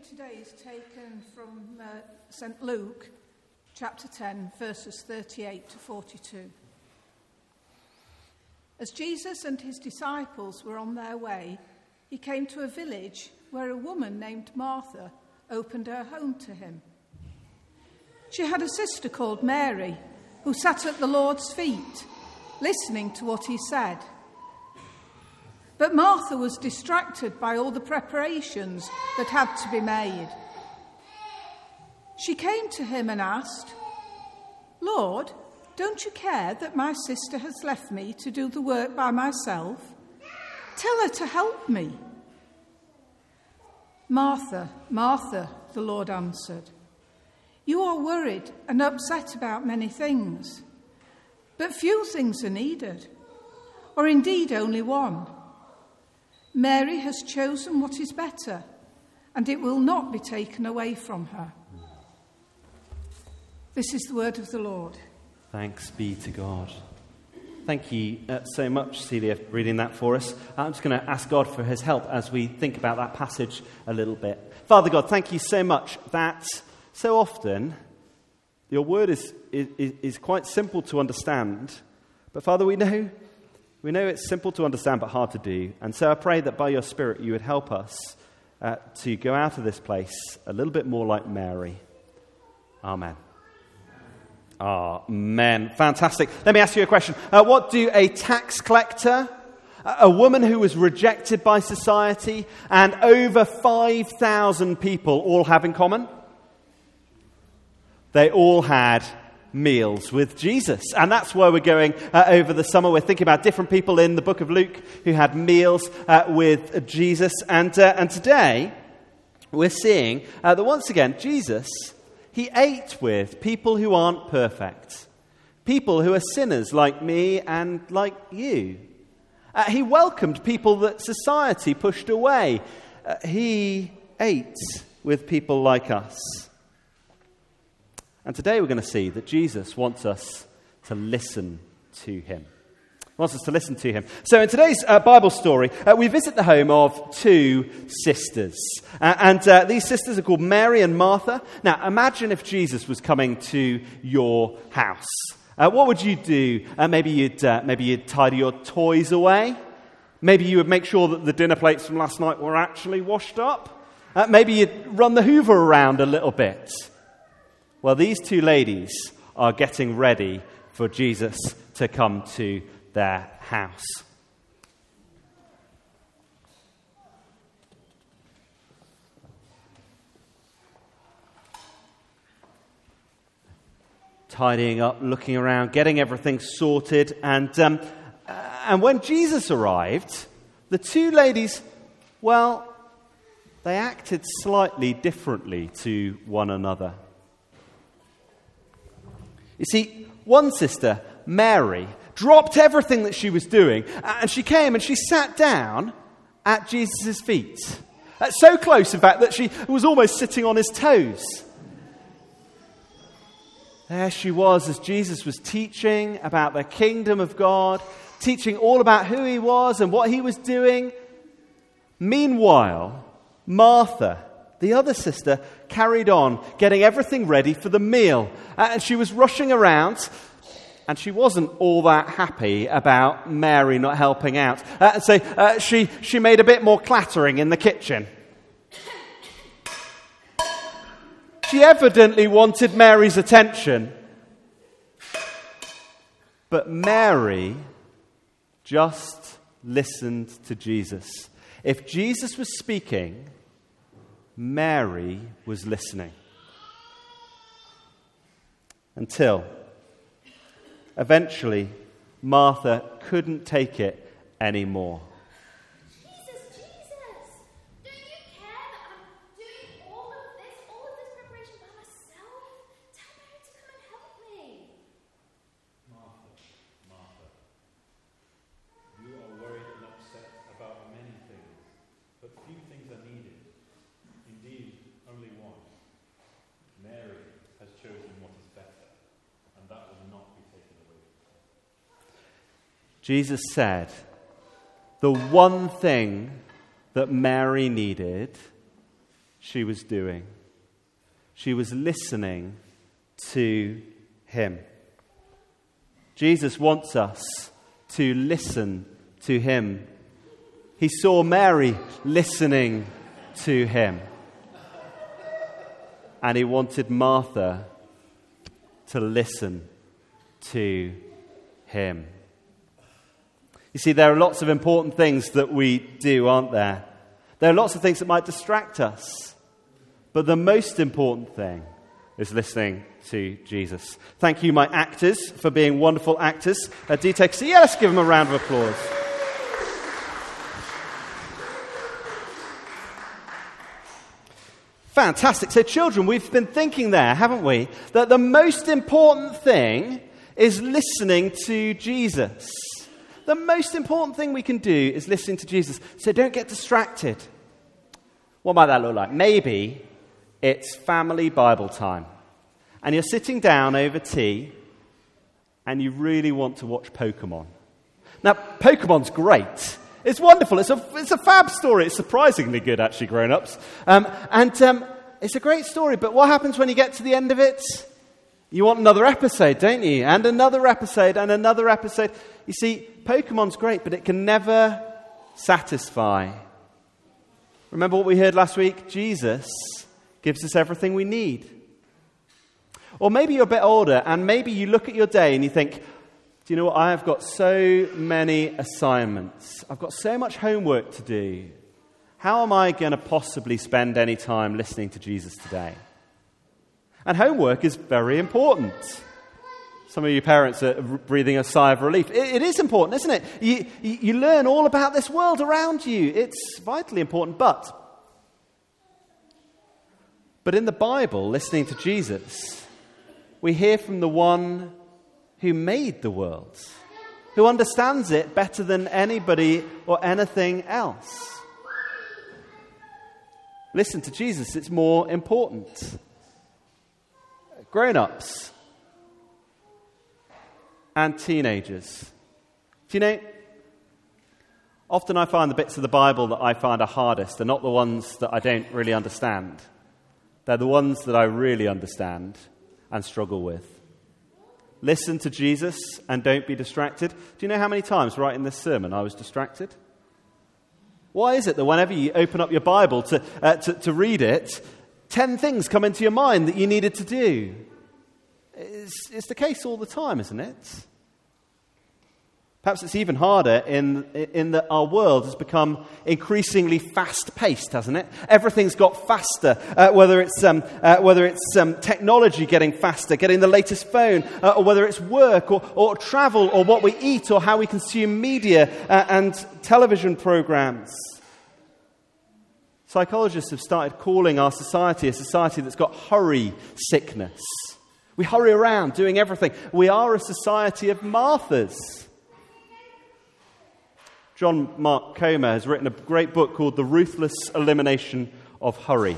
reading today is taken from uh, St. Luke, chapter 10, verses 38 to 42. As Jesus and his disciples were on their way, he came to a village where a woman named Martha opened her home to him. She had a sister called Mary who sat at the Lord's feet, listening to what he said. But Martha was distracted by all the preparations that had to be made. She came to him and asked, Lord, don't you care that my sister has left me to do the work by myself? Tell her to help me. Martha, Martha, the Lord answered, you are worried and upset about many things, but few things are needed, or indeed only one. Mary has chosen what is better, and it will not be taken away from her. This is the word of the Lord. Thanks be to God. Thank you uh, so much, Celia, for reading that for us. I'm just going to ask God for his help as we think about that passage a little bit. Father God, thank you so much that so often your word is, is, is quite simple to understand. But Father, we know we know it's simple to understand but hard to do. And so I pray that by your Spirit you would help us uh, to go out of this place a little bit more like Mary. Amen. Amen. Fantastic. Let me ask you a question. Uh, what do a tax collector, a woman who was rejected by society, and over 5,000 people all have in common? They all had meals with Jesus. And that's where we're going uh, over the summer. We're thinking about different people in the book of Luke who had meals uh, with Jesus. And, uh, and today, we're seeing uh, that once again, Jesus, he ate with people who aren't perfect, people who are sinners like me and like you. Uh, he welcomed people that society pushed away. Uh, he ate with people like us. And today we're going to see that Jesus wants us to listen to him. He wants us to listen to him. So, in today's uh, Bible story, uh, we visit the home of two sisters. Uh, and uh, these sisters are called Mary and Martha. Now, imagine if Jesus was coming to your house. Uh, what would you do? Uh, maybe, you'd, maybe you'd tidy your toys away. Maybe you would make sure that the dinner plates from last night were actually washed up. maybe you'd run the hoover around a little bit. Well, these two ladies are getting ready for Jesus to come to their house. Tidying up, looking around, getting everything sorted. And, um, and when Jesus arrived, the two ladies, well, they acted slightly differently to one another. You see, one sister, Mary, dropped everything that she was doing and she came and she sat down at Jesus' feet. Uh, so close, in fact, that she was almost sitting on his toes. There she was as Jesus was teaching about the kingdom of God, teaching all about who he was and what he was doing. Meanwhile, Martha, the other sister carried on getting everything ready for the meal. Uh, and she was rushing around, and she wasn't all that happy about Mary not helping out. Uh, so uh, she, she made a bit more clattering in the kitchen. She evidently wanted Mary's attention. But Mary just listened to Jesus. If Jesus was speaking, Mary was listening. Until eventually Martha couldn't take it anymore. Jesus said, the one thing that Mary needed she was doing. She was listening to him. Jesus wants us to listen to him. He saw Mary listening to him. And he wanted Martha to listen to him. You see, there are lots of important things that we do, aren't there? There are lots of things that might distract us. But the most important thing is listening to Jesus. Thank you, my actors, for being wonderful actors. Uh, DTEC, yeah, let's give them a round of applause. Fantastic. So, children, we've been thinking there, haven't we, that the most important thing is listening to Jesus. The most important thing we can do is listen to Jesus. So, don't get distracted. What might that look like? Maybe it's family Bible time. And you're sitting down over tea and you really want to watch Pokemon. Now, Pokemon's great. It's wonderful. It's a, it's a fab story. It's surprisingly good, actually, grown ups. Um, and um, it's a great story, but what happens when you get to the end of it? You want another episode, don't you? And another episode, and another episode. You see, Pokemon's great, but it can never satisfy. Remember what we heard last week? Jesus gives us everything we need. Or maybe you're a bit older, and maybe you look at your day and you think, do you know what? I have got so many assignments. I've got so much homework to do. How am I going to possibly spend any time listening to Jesus today? And homework is very important. Some of you parents are breathing a sigh of relief. it, it is important, isn't it? You, you learn all about this world around you. It's vitally important. But, but in the Bible, listening to Jesus, we hear from the one who made the world, who understands it better than anybody or anything else. Listen to Jesus, it's more important. Grown ups and teenagers. Do you know, often I find the bits of the Bible that I find are hardest are not the ones that I don't really understand. They're the ones that I really understand and struggle with. Listen to Jesus and don't be distracted. Do you know how many times writing this sermon I was distracted? Why is it that whenever you open up your Bible to, uh, to, to, read it, 10 things come into your mind that you needed to do? It's, it's the case all the time, isn't it? Perhaps it's even harder in, in that our world has become increasingly fast paced, hasn't it? Everything's got faster, uh, whether it's, um, uh, whether it's um, technology getting faster, getting the latest phone, uh, or whether it's work, or, or travel, or what we eat, or how we consume media uh, and television programs. Psychologists have started calling our society a society that's got hurry sickness. We hurry around doing everything. We are a society of Marthas. John Mark Comer has written a great book called The Ruthless Elimination of Hurry.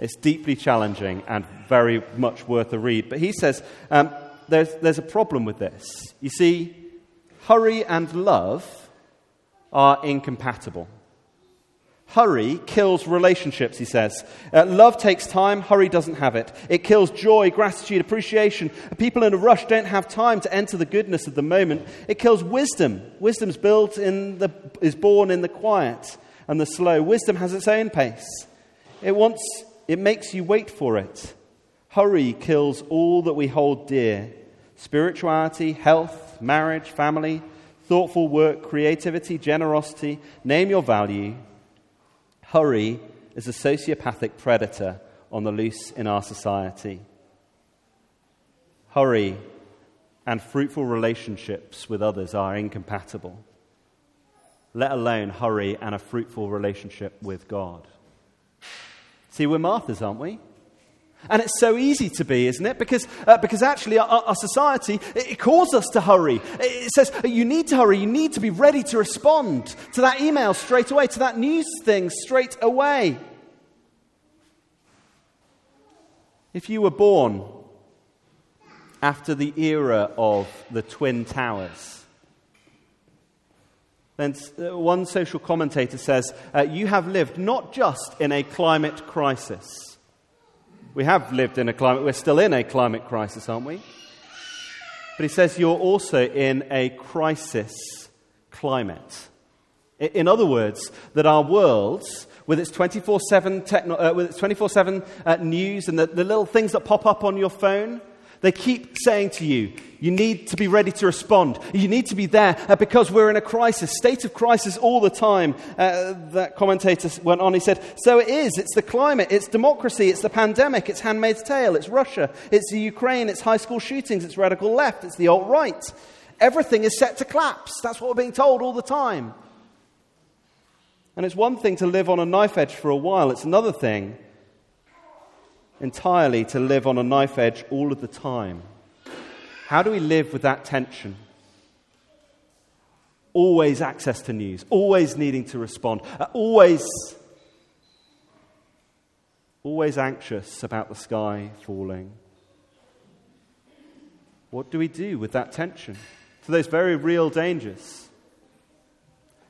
It's deeply challenging and very much worth a read. But he says um, there's, there's a problem with this. You see, hurry and love are incompatible. Hurry kills relationships, he says. Uh, love takes time, hurry doesn't have it. It kills joy, gratitude, appreciation. People in a rush don't have time to enter the goodness of the moment. It kills wisdom. Wisdom's built in the, is born in the quiet and the slow. Wisdom has its own pace. It wants, it makes you wait for it. Hurry kills all that we hold dear spirituality, health, marriage, family, thoughtful work, creativity, generosity. Name your value. Hurry is a sociopathic predator on the loose in our society. Hurry and fruitful relationships with others are incompatible, let alone hurry and a fruitful relationship with God. See, we're Marthas, aren't we? And it's so easy to be, isn't it? Because, uh, because actually, our, our society, it, calls us to hurry. It, it says, you need to hurry. You need to be ready to respond to that email straight away, to that news thing straight away. If you were born after the era of the Twin Towers, then uh, one social commentator says, uh, You have lived not just in a climate crisis. We have lived in a climate, we're still in a climate crisis, aren't we? But he says you're also in a crisis climate. In other words, that our world, with its 24 7 uh, uh, news and the, the little things that pop up on your phone, they keep saying to you, you need to be ready to respond. You need to be there uh, because we're in a crisis, state of crisis all the time. Uh, that commentator went on, he said, So it is. It's the climate, it's democracy, it's the pandemic, it's Handmaid's Tale, it's Russia, it's the Ukraine, it's high school shootings, it's radical left, it's the alt right. Everything is set to collapse. That's what we're being told all the time. And it's one thing to live on a knife edge for a while, it's another thing entirely to live on a knife edge all of the time. How do we live with that tension? Always access to news, always needing to respond, uh, always, always anxious about the sky falling. What do we do with that tension? To those very real dangers.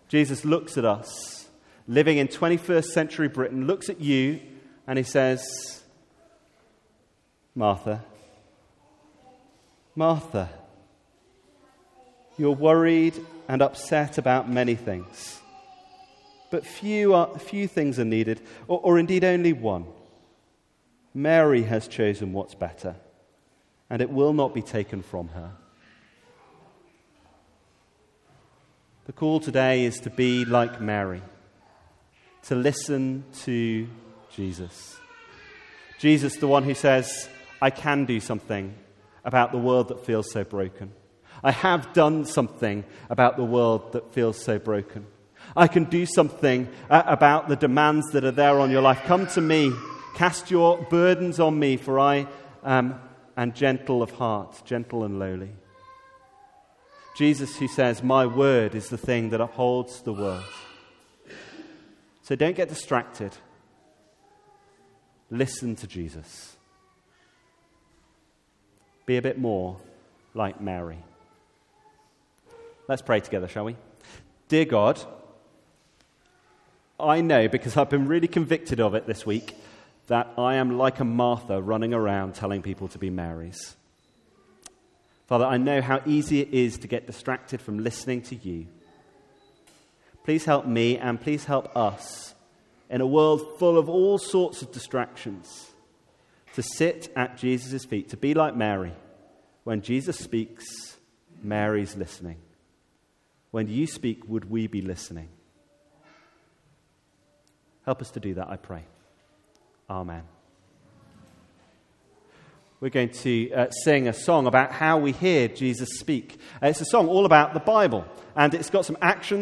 Jesus looks at us, living in 21st century Britain, looks at you, and he says, Martha, Martha, you're worried and upset about many things, but few, are, few things are needed, or, or indeed only one. Mary has chosen what's better, and it will not be taken from her. The call today is to be like Mary, to listen to Jesus. Jesus, the one who says, I can do something about the world that feels so broken. I have done something about the world that feels so broken. I can do something uh, about the demands that are there on your life. Come to me, cast your burdens on me, for I am and gentle of heart, gentle and lowly. Jesus, who says, My word is the thing that upholds the world. So don't get distracted. Listen to Jesus be a bit more like Mary. Let's pray together, shall we? Dear God, I know because I've been really convicted of it this week that I am like a Martha running around telling people to be Marys. Father, I know how easy it is to get distracted from listening to you. Please help me and please help us in a world full of all sorts of distractions to sit at Jesus' feet, to be like Mary. When Jesus speaks, Mary's listening. When you speak, would we be listening? Help us to do that, I pray. Amen. We're going to uh, sing a song about how we hear Jesus speak. Uh, it's a song all about the Bible, and it's got some actions